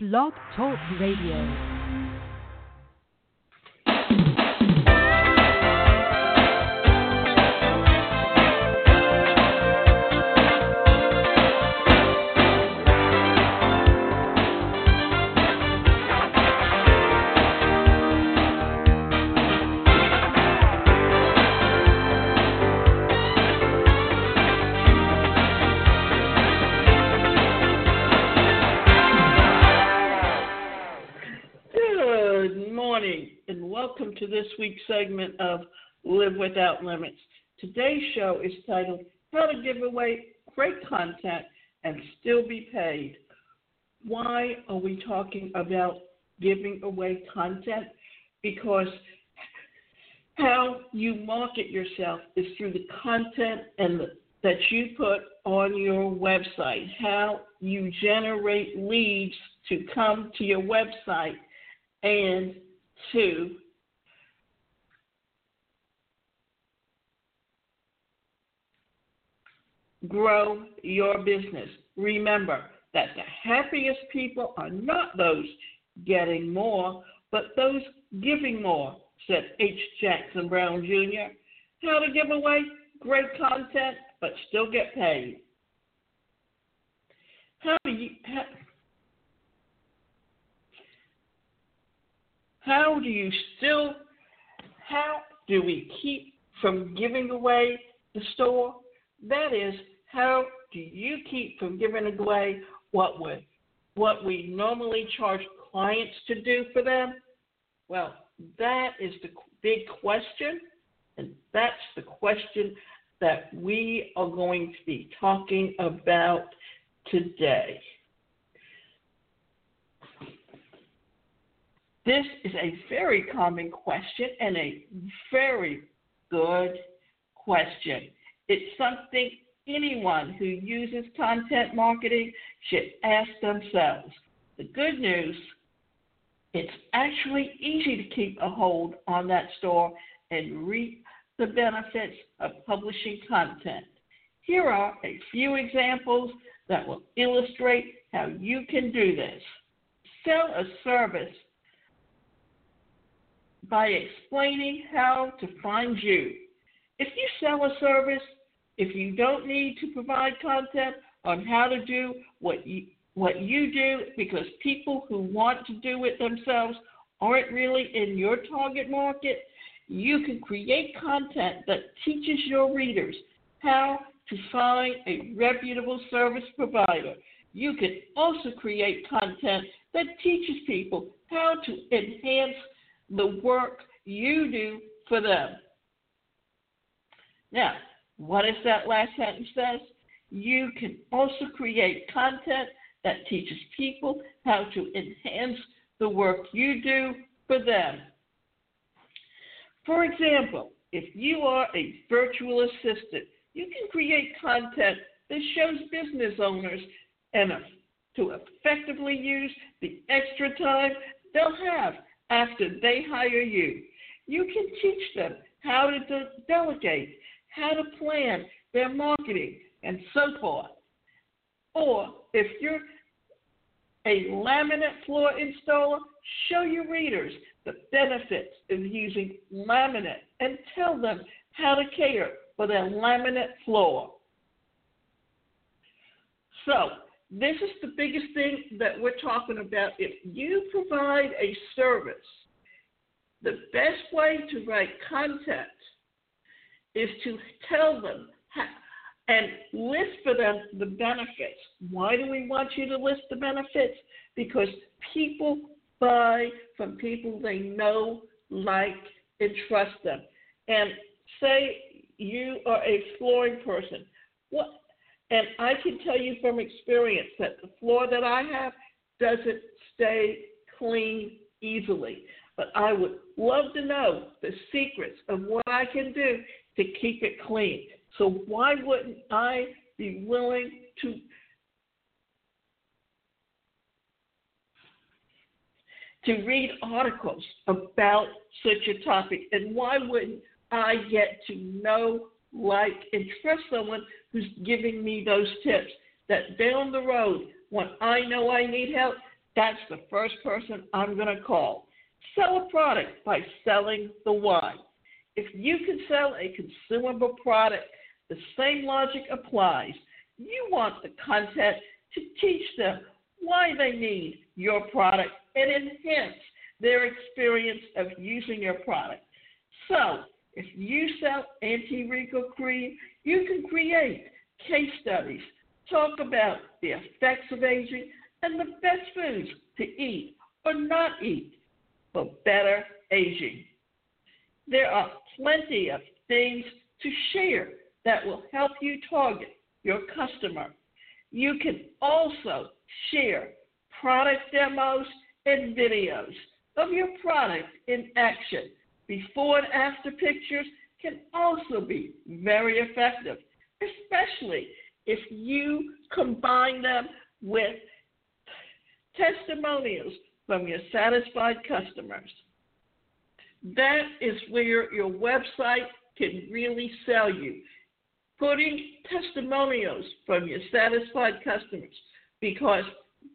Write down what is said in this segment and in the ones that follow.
Blog Talk Radio. To this week's segment of Live Without Limits. Today's show is titled How to Give Away Great Content and Still Be Paid. Why are we talking about giving away content? Because how you market yourself is through the content and the, that you put on your website, how you generate leads to come to your website and to grow your business. Remember that the happiest people are not those getting more, but those giving more, said H. Jackson Brown Jr. How to give away great content but still get paid. How do you how, how do you still how do we keep from giving away the store? That is, how do you keep from giving away what we what we normally charge clients to do for them? Well, that is the big question, and that's the question that we are going to be talking about today. This is a very common question and a very good question. It's something anyone who uses content marketing should ask themselves. The good news it's actually easy to keep a hold on that store and reap the benefits of publishing content. Here are a few examples that will illustrate how you can do this. Sell a service by explaining how to find you. If you sell a service, if you don't need to provide content on how to do what you what you do because people who want to do it themselves aren't really in your target market, you can create content that teaches your readers how to find a reputable service provider. You can also create content that teaches people how to enhance the work you do for them. Now, what is that last sentence says? You can also create content that teaches people how to enhance the work you do for them. For example, if you are a virtual assistant, you can create content that shows business owners and to effectively use the extra time they'll have after they hire you. You can teach them how to de- delegate, how to plan their marketing, and so forth. Or if you're a laminate floor installer, show your readers the benefits of using laminate and tell them how to care for their laminate floor. So, this is the biggest thing that we're talking about. If you provide a service, the best way to write content is to tell them and list for them the benefits. Why do we want you to list the benefits? Because people buy from people they know, like, and trust them. And say you are a flooring person. What and I can tell you from experience that the floor that I have doesn't stay clean easily. But I would love to know the secrets of what I can do to keep it clean. So why wouldn't I be willing to to read articles about such a topic? And why wouldn't I get to know, like, and trust someone who's giving me those tips that down the road, when I know I need help That's the first person I'm going to call. Sell a product by selling the why. If you can sell a consumable product, the same logic applies. You want the content to teach them why they need your product and enhance their experience of using your product. So, if you sell anti wrinkle cream, you can create case studies, talk about the effects of aging, and the best foods to eat or not eat for better aging. There are plenty of things to share that will help you target your customer. You can also share product demos and videos of your product in action. Before and after pictures can also be very effective, especially if you combine them with testimonials from your satisfied customers. That is where your website can really sell you. Putting testimonials from your satisfied customers because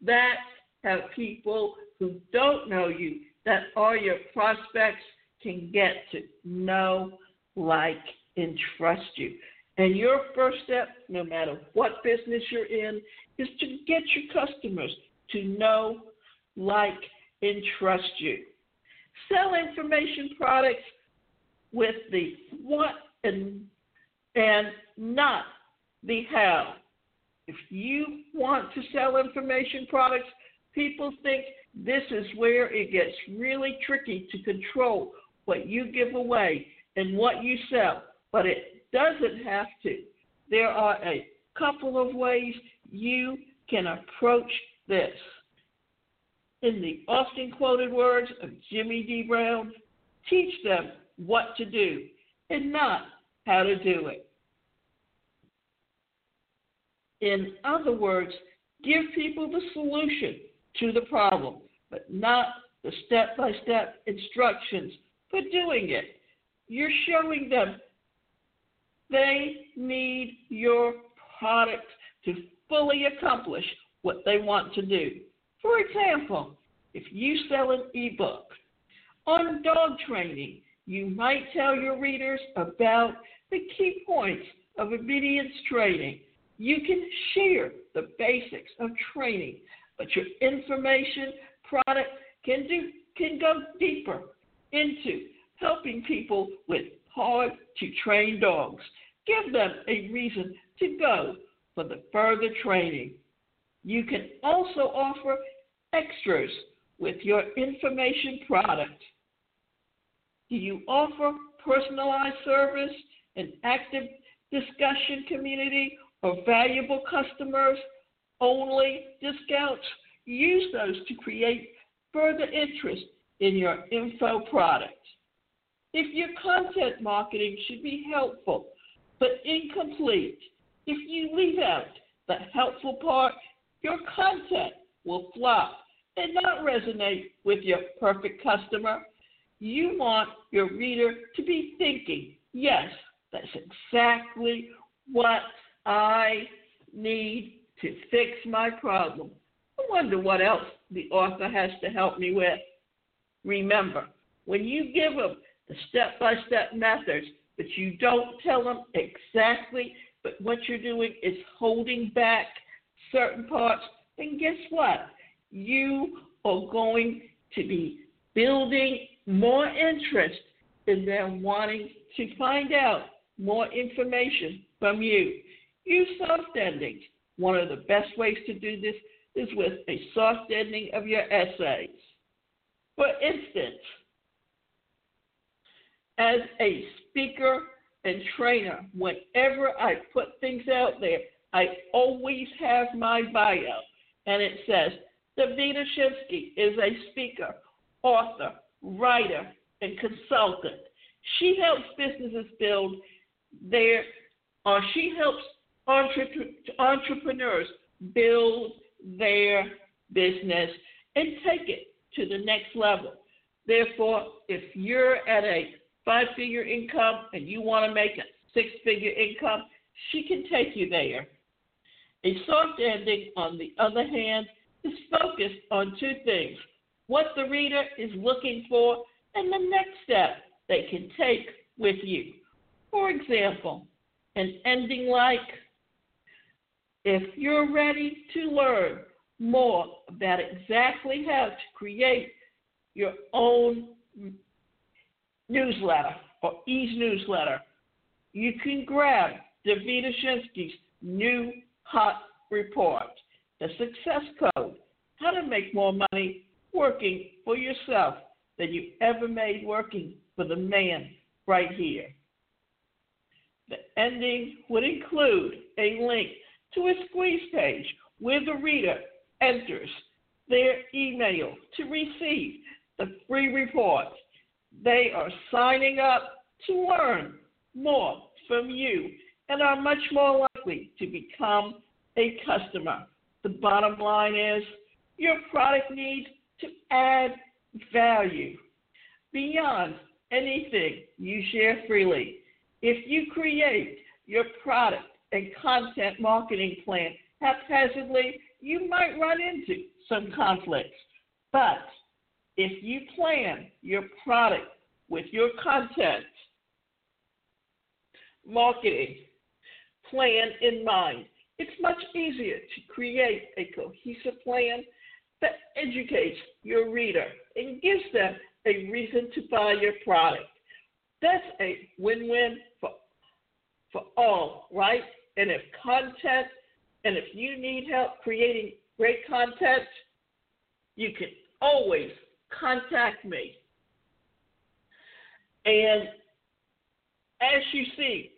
that have people who don't know you that all your prospects can get to know, like, and trust you. And your first step, no matter what business you're in, is to get your customers to know, like, and trust you. Sell information products with the what and and not the how. If you want to sell information products, people think this is where it gets really tricky to control what you give away and what you sell, but it doesn't have to. There are a couple of ways you can approach this. In the often quoted words of Jimmy D. Brown, teach them what to do and not how to do it. In other words, give people the solution to the problem, but not the step by step instructions for doing it. You're showing them they need your product to fully accomplish what they want to do. For example, if you sell an ebook on dog training, you might tell your readers about the key points of obedience training. You can share the basics of training, but your information product can do can go deeper into helping people with hard to train dogs. Give them a reason to go for the further training. You can also offer extras with your information product. Do you offer personalized service, an active discussion community, or valuable customers only discounts? Use those to create further interest in your info product. If your content marketing should be helpful but incomplete, if you leave out the helpful part, your content will flop and not resonate with your perfect customer. You want your reader to be thinking, yes, that's exactly what I need to fix my problem. I wonder what else the author has to help me with. Remember, when you give them the step by step methods, but you don't tell them exactly, but what you're doing is holding back certain parts, then guess what? You are going to be building more interest in them wanting to find out more information from you. Use soft endings. One of the best ways to do this is with a soft ending of your essays. For instance, as a speaker and trainer, whenever I put things out there, I always have my bio, and it says, Davida Shensky is a speaker, author, writer, and consultant. She helps businesses build their, or she helps entrepreneurs build their business and take it to the next level. Therefore, if you're at a five figure income and you want to make a six figure income, she can take you there. A soft ending, on the other hand, is focused on two things what the reader is looking for and the next step they can take with you. For example, an ending like, if you're ready to learn more about exactly how to create your own newsletter or e-newsletter, you can grab Davida Shensky's new hot report, the success code, how to make more money working for yourself than you ever made working for the man right here. The ending would include a link to a squeeze page where the reader enters their email to receive the free report. They are signing up to learn more from you and are much more likely to become a customer. The bottom line is your product needs to add value beyond anything you share freely. If you create your product and content marketing plan haphazardly, you might run into some conflicts. But if you plan your product with your content marketing plan in mind, it's much easier to create a cohesive plan that educates your reader and gives them a reason to buy your product. That's a win win for, for all, right? And if content, and if you need help creating great content, you can always contact me. And as you see,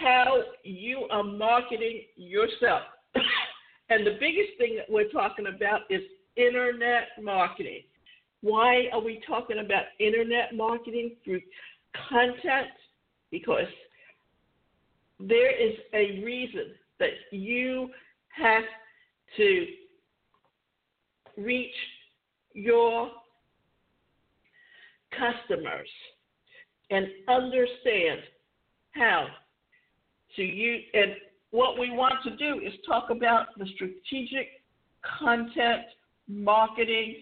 how you are marketing yourself. and the biggest thing that we're talking about is internet marketing. Why are we talking about internet marketing through content? Because there is a reason that you have to reach your customers and understand how to use and what we want to do is talk about the strategic content marketing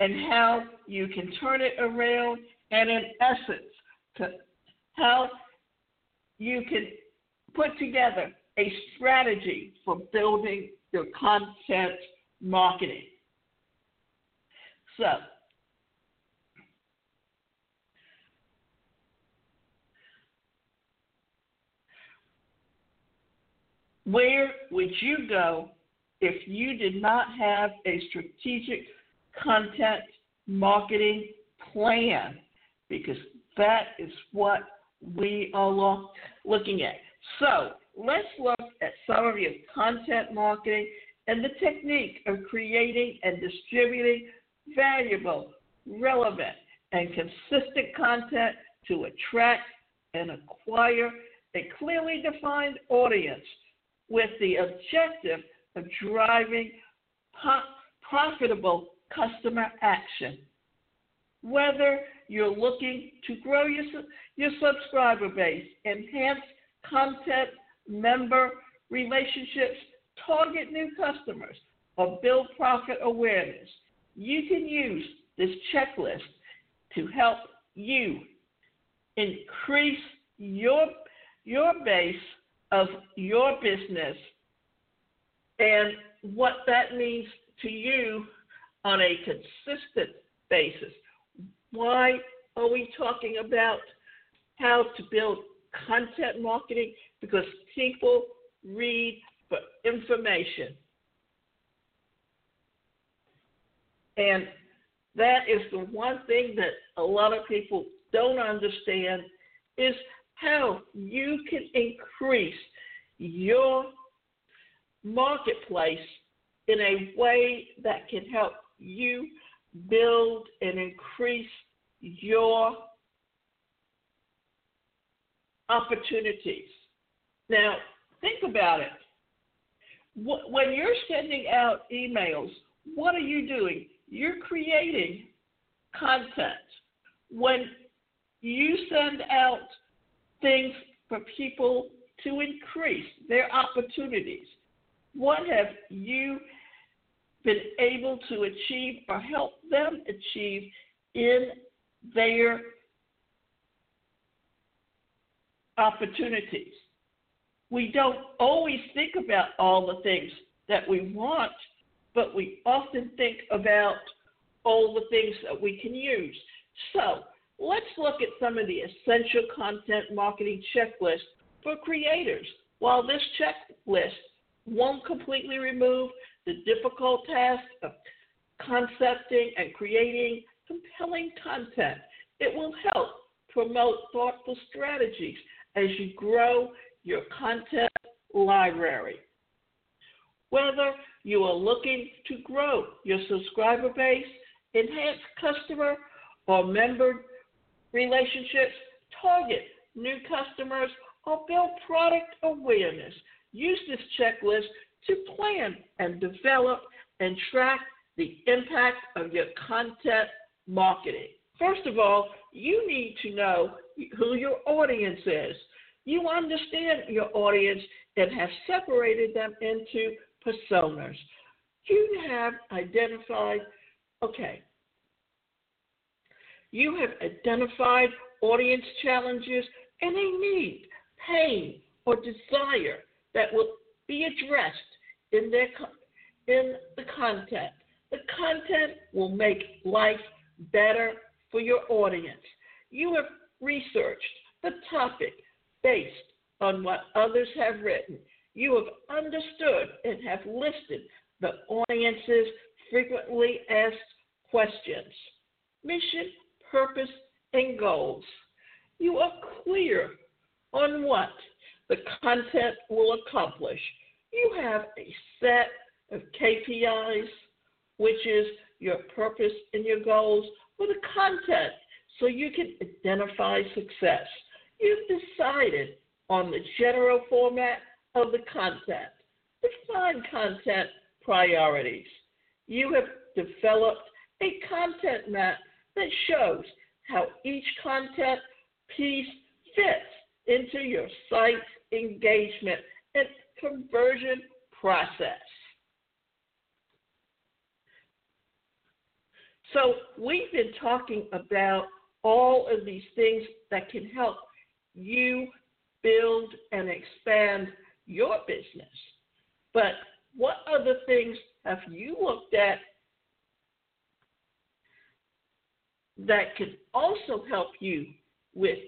and how you can turn it around and in essence to how you can put together a strategy for building your content marketing. So Where would you go if you did not have a strategic content marketing plan? Because that is what we are looking at. So let's look at some of your content marketing and the technique of creating and distributing valuable, relevant, and consistent content to attract and acquire a clearly defined audience with the objective of driving profitable customer action. Whether you're looking to grow your, your subscriber base, enhance content member relationships, target new customers, or build profit awareness, you can use this checklist to help you increase your, your base of your business and what that means to you on a consistent basis. Why are we talking about how to build content marketing? Because people read for information. And that is the one thing that a lot of people don't understand is how you can increase your marketplace in a way that can help you build and increase your opportunities. Now, think about it. When you're sending out emails, what are you doing? You're creating content. When you send out things for people to increase their opportunities. What have you been able to achieve or help them achieve in their opportunities. We don't always think about all the things that we want, but we often think about all the things that we can use. So let's look at some of the essential content marketing checklists for creators. While this checklist won't completely remove the difficult task of concepting and creating compelling content, it will help promote thoughtful strategies as you grow your content library. Whether you are looking to grow your subscriber base, enhance customer or member relationships, target new customers, or build product awareness, use this checklist to plan and develop and track the impact of your content marketing. First of all, you need to know who your audience is. You understand your audience and have separated them into personas. You have identified, okay, you have identified audience challenges and a need, pain, or desire that will be addressed in their in the content. The content will make life better for your audience. You have researched the topic based on what others have written. You have understood and have listed the audience's frequently asked questions, mission, purpose, and goals. You are clear on what the content will accomplish. You have a set of KPIs, which is your purpose and your goals for the content so you can identify success. You've decided on the general format of the content. Define content priorities. You have developed a content map that shows how each content piece fits into your site's engagement and conversion process. So, we've been talking about all of these things that can help you build and expand your business. But what other things have you looked at that could also help you with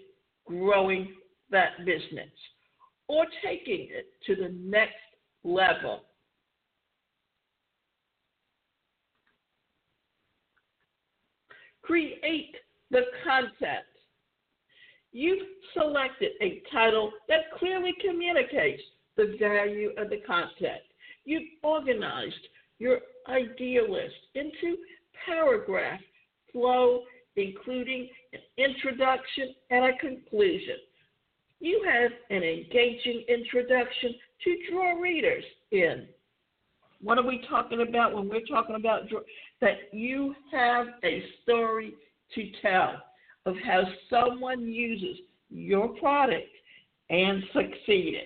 growing that business or taking it to the next level? Create the content You've selected a title that clearly communicates the value of the content. You've organized your idea list into paragraph flow, including an introduction and a conclusion. You have an engaging introduction to draw readers in. What are we talking about when we're talking about that you have a story to tell? of how someone uses your product and succeeded.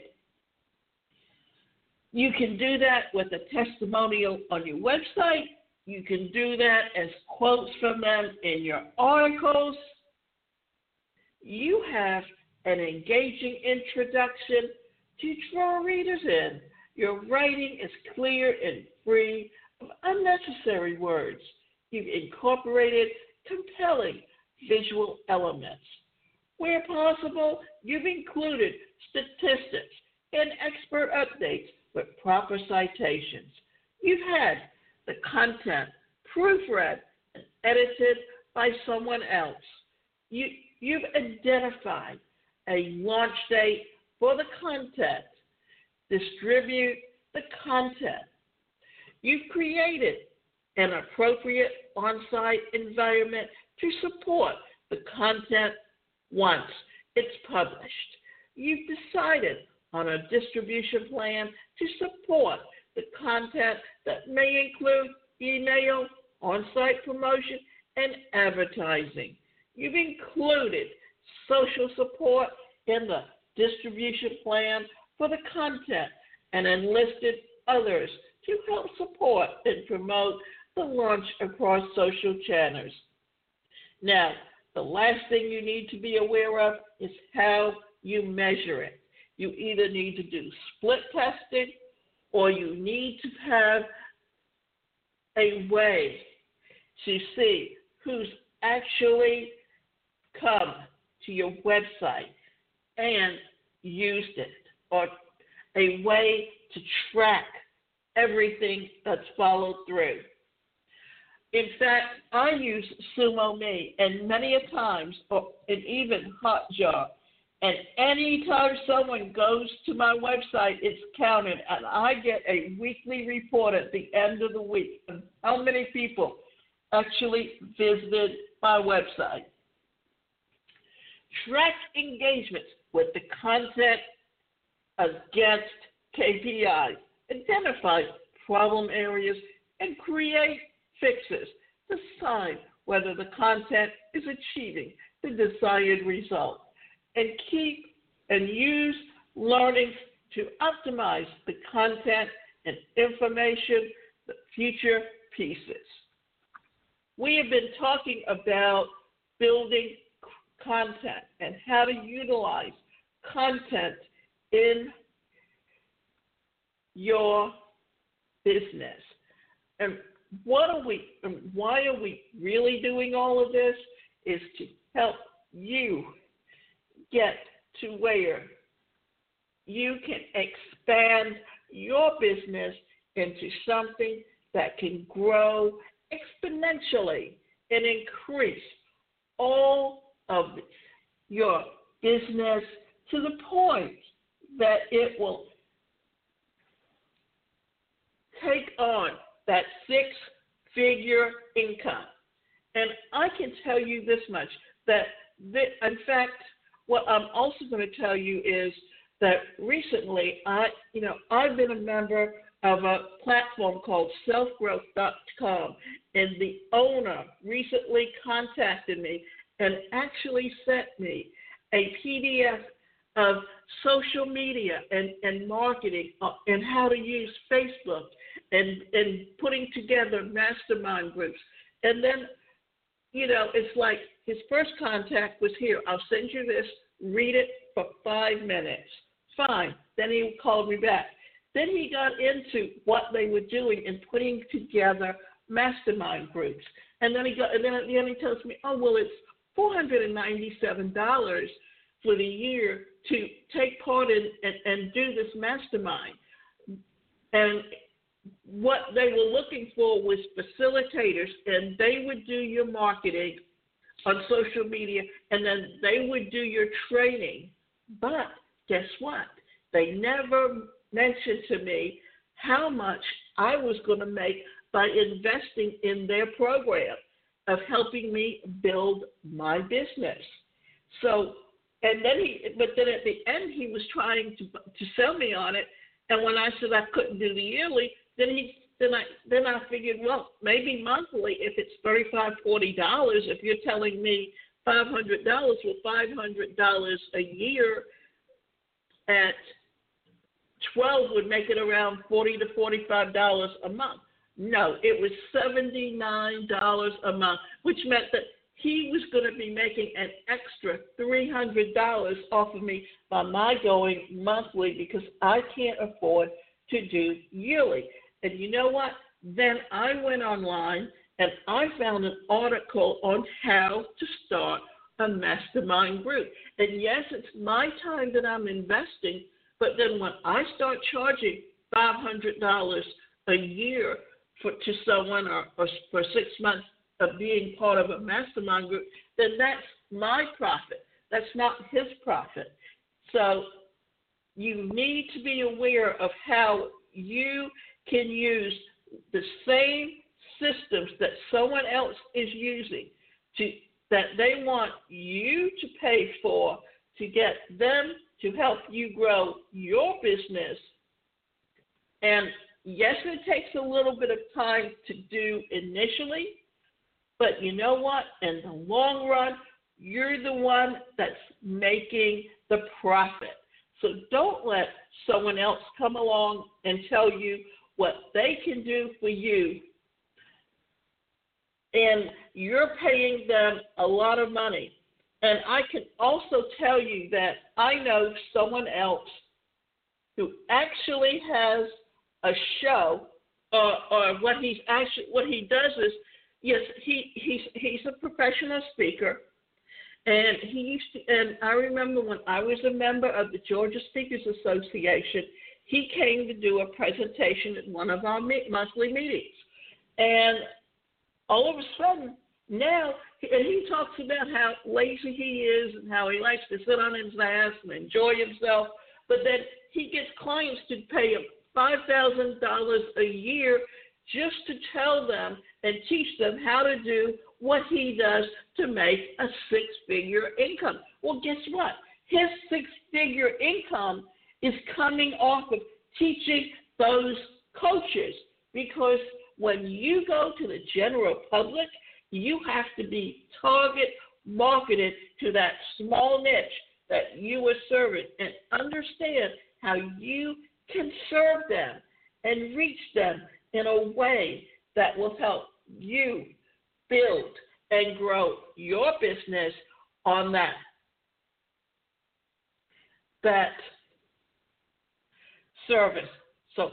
You can do that with a testimonial on your website. You can do that as quotes from them in your articles. You have an engaging introduction to draw readers in. Your writing is clear and free of unnecessary words. You've incorporated compelling visual elements. Where possible, you've included statistics and expert updates with proper citations. You've had the content proofread and edited by someone else. You, you've identified a launch date for the content. Distribute the content. You've created an appropriate on site environment to support the content once it's published. You've decided on a distribution plan to support the content that may include email, on site promotion, and advertising. You've included social support in the distribution plan for the content and enlisted others to help support and promote the launch across social channels. Now, the last thing you need to be aware of is how you measure it. You either need to do split testing or you need to have a way to see who's actually come to your website and used it, or a way to track everything that's followed through. In fact, I use SumoMe, and many a times, or, and even Hotjar, and anytime someone goes to my website, it's counted, and I get a weekly report at the end of the week of how many people actually visited my website. Track engagements with the content against KPIs. Identify problem areas and create fixes. Decide whether the content is achieving the desired result. And keep and use learning to optimize the content and information, the future pieces. We have been talking about building content and how to utilize content in your business. And what are we and why are we really doing all of this is to help you get to where you can expand your business into something that can grow exponentially and increase all of your business to the point that it will take on that six figure income. And I can tell you this much that, in fact, what I'm also going to tell you is that recently I, you know, I've been a member of a platform called selfgrowth.com and the owner recently contacted me and actually sent me a PDF of social media and, and marketing uh, and how to use Facebook and, and putting together mastermind groups. And then, you know, it's like his first contact was here. I'll send you this, read it for five minutes. Fine. Then he called me back. Then he got into what they were doing and putting together mastermind groups. And then he got, and then at the end he tells me, oh well, it's four hundred and ninety-seven dollars for the year to take part in and, and do this mastermind. And what they were looking for was facilitators, and they would do your marketing on social media, and then they would do your training. But guess what? They never mentioned to me how much I was going to make by investing in their program of helping me build my business. So, and then he, but then at the end, he was trying to to sell me on it. And when I said I couldn't do the yearly, then he then I then I figured, well, maybe monthly if it's thirty five forty dollars. If you're telling me five hundred dollars, well, five hundred dollars a year at twelve would make it around forty to forty five dollars a month. No, it was seventy nine dollars a month, which meant that he was going to be making an extra three hundred dollars off of me by my going monthly because I can't afford to do yearly. And you know what? Then I went online and I found an article on how to start a mastermind group. And yes, it's my time that I'm investing, but then when I start charging $500 a year for, to someone or, or for six months of being part of a mastermind group, then that's my profit. That's not his profit. So you need to be aware of how you can use the same systems that someone else is using to that they want you to pay for to get them to help you grow your business. And yes, it takes a little bit of time to do initially, but you know what? In the long run, you're the one that's making the profit. So don't let someone else come along and tell you what they can do for you. And you're paying them a lot of money. And I can also tell you that I know someone else who actually has a show, or, or what he's actually what he does is, yes, he he's he's a professional speaker, and he used to. And I remember when I was a member of the Georgia Speakers Association, he came to do a presentation at one of our monthly meetings, and all of a sudden now and he talks about how lazy he is and how he likes to sit on his ass and enjoy himself, but then he gets clients to pay him five thousand dollars a year just to tell them and teach them how to do what he does to make a six figure income. Well, guess what? His six figure income is coming off of teaching those coaches. Because when you go to the general public, you have to be target marketed to that small niche that you are serving and understand how you can serve them and reach them in a way that will help you build and grow your business on that. That service. So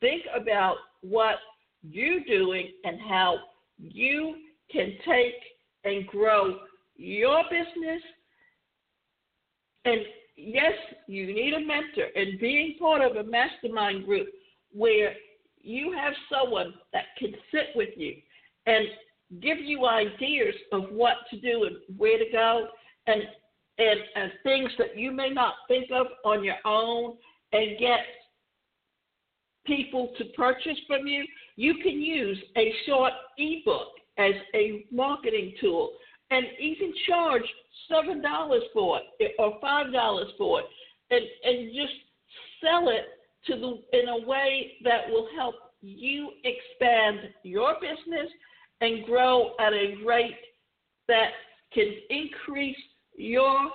think about what you're doing and how you can take and grow your business. And yes, you need a mentor and being part of a mastermind group where you have someone that can sit with you and give you ideas of what to do and where to go and and, and things that you may not think of on your own and get people to purchase from you, you can use a short ebook as a marketing tool and even charge seven dollars for it or five dollars for it and, and just sell it to the in a way that will help you expand your business and grow at a rate that can increase your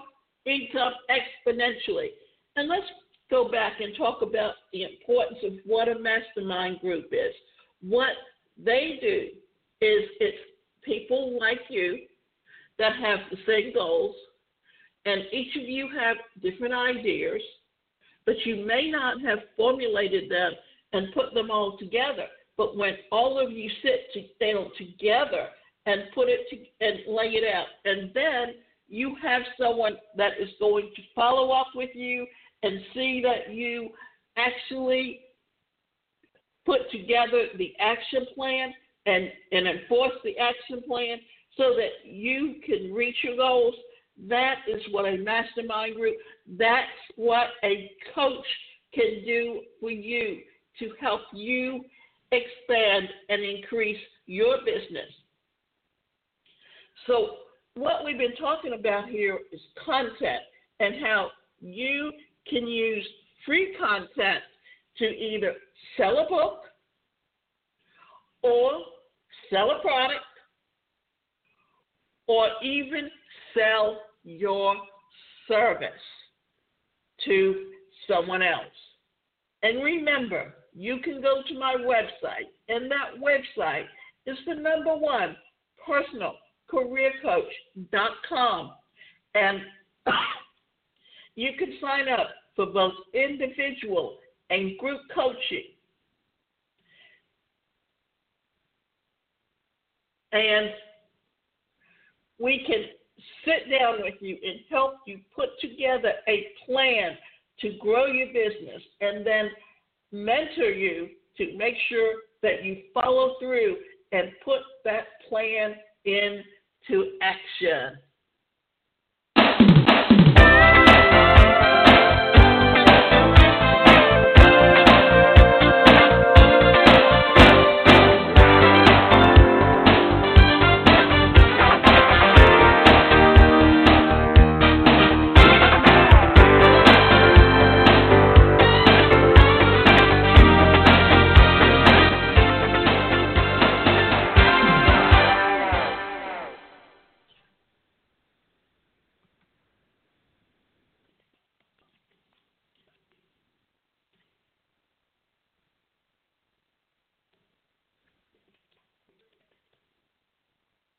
income exponentially. And let's go back and talk about the importance of what a mastermind group is. What they do is it's people like you that have the same goals, and each of you have different ideas, but you may not have formulated them and put them all together. But when all of you sit down together and put it to, and lay it out, and then you have someone that is going to follow up with you and see that you actually put together the action plan and, and enforce the action plan so that you can reach your goals. That is what a mastermind group, that's what a coach can do for you to help you expand and increase your business. So, what we've been talking about here is content and how you can use free content to either sell a book or sell a product or even sell your service to someone else. And remember, you can go to my website, and that website is the number one personalcareercoach.com. And you can sign up for both individual and group coaching And we can sit down with you and help you put together a plan to grow your business and then mentor you to make sure that you follow through and put that plan into action.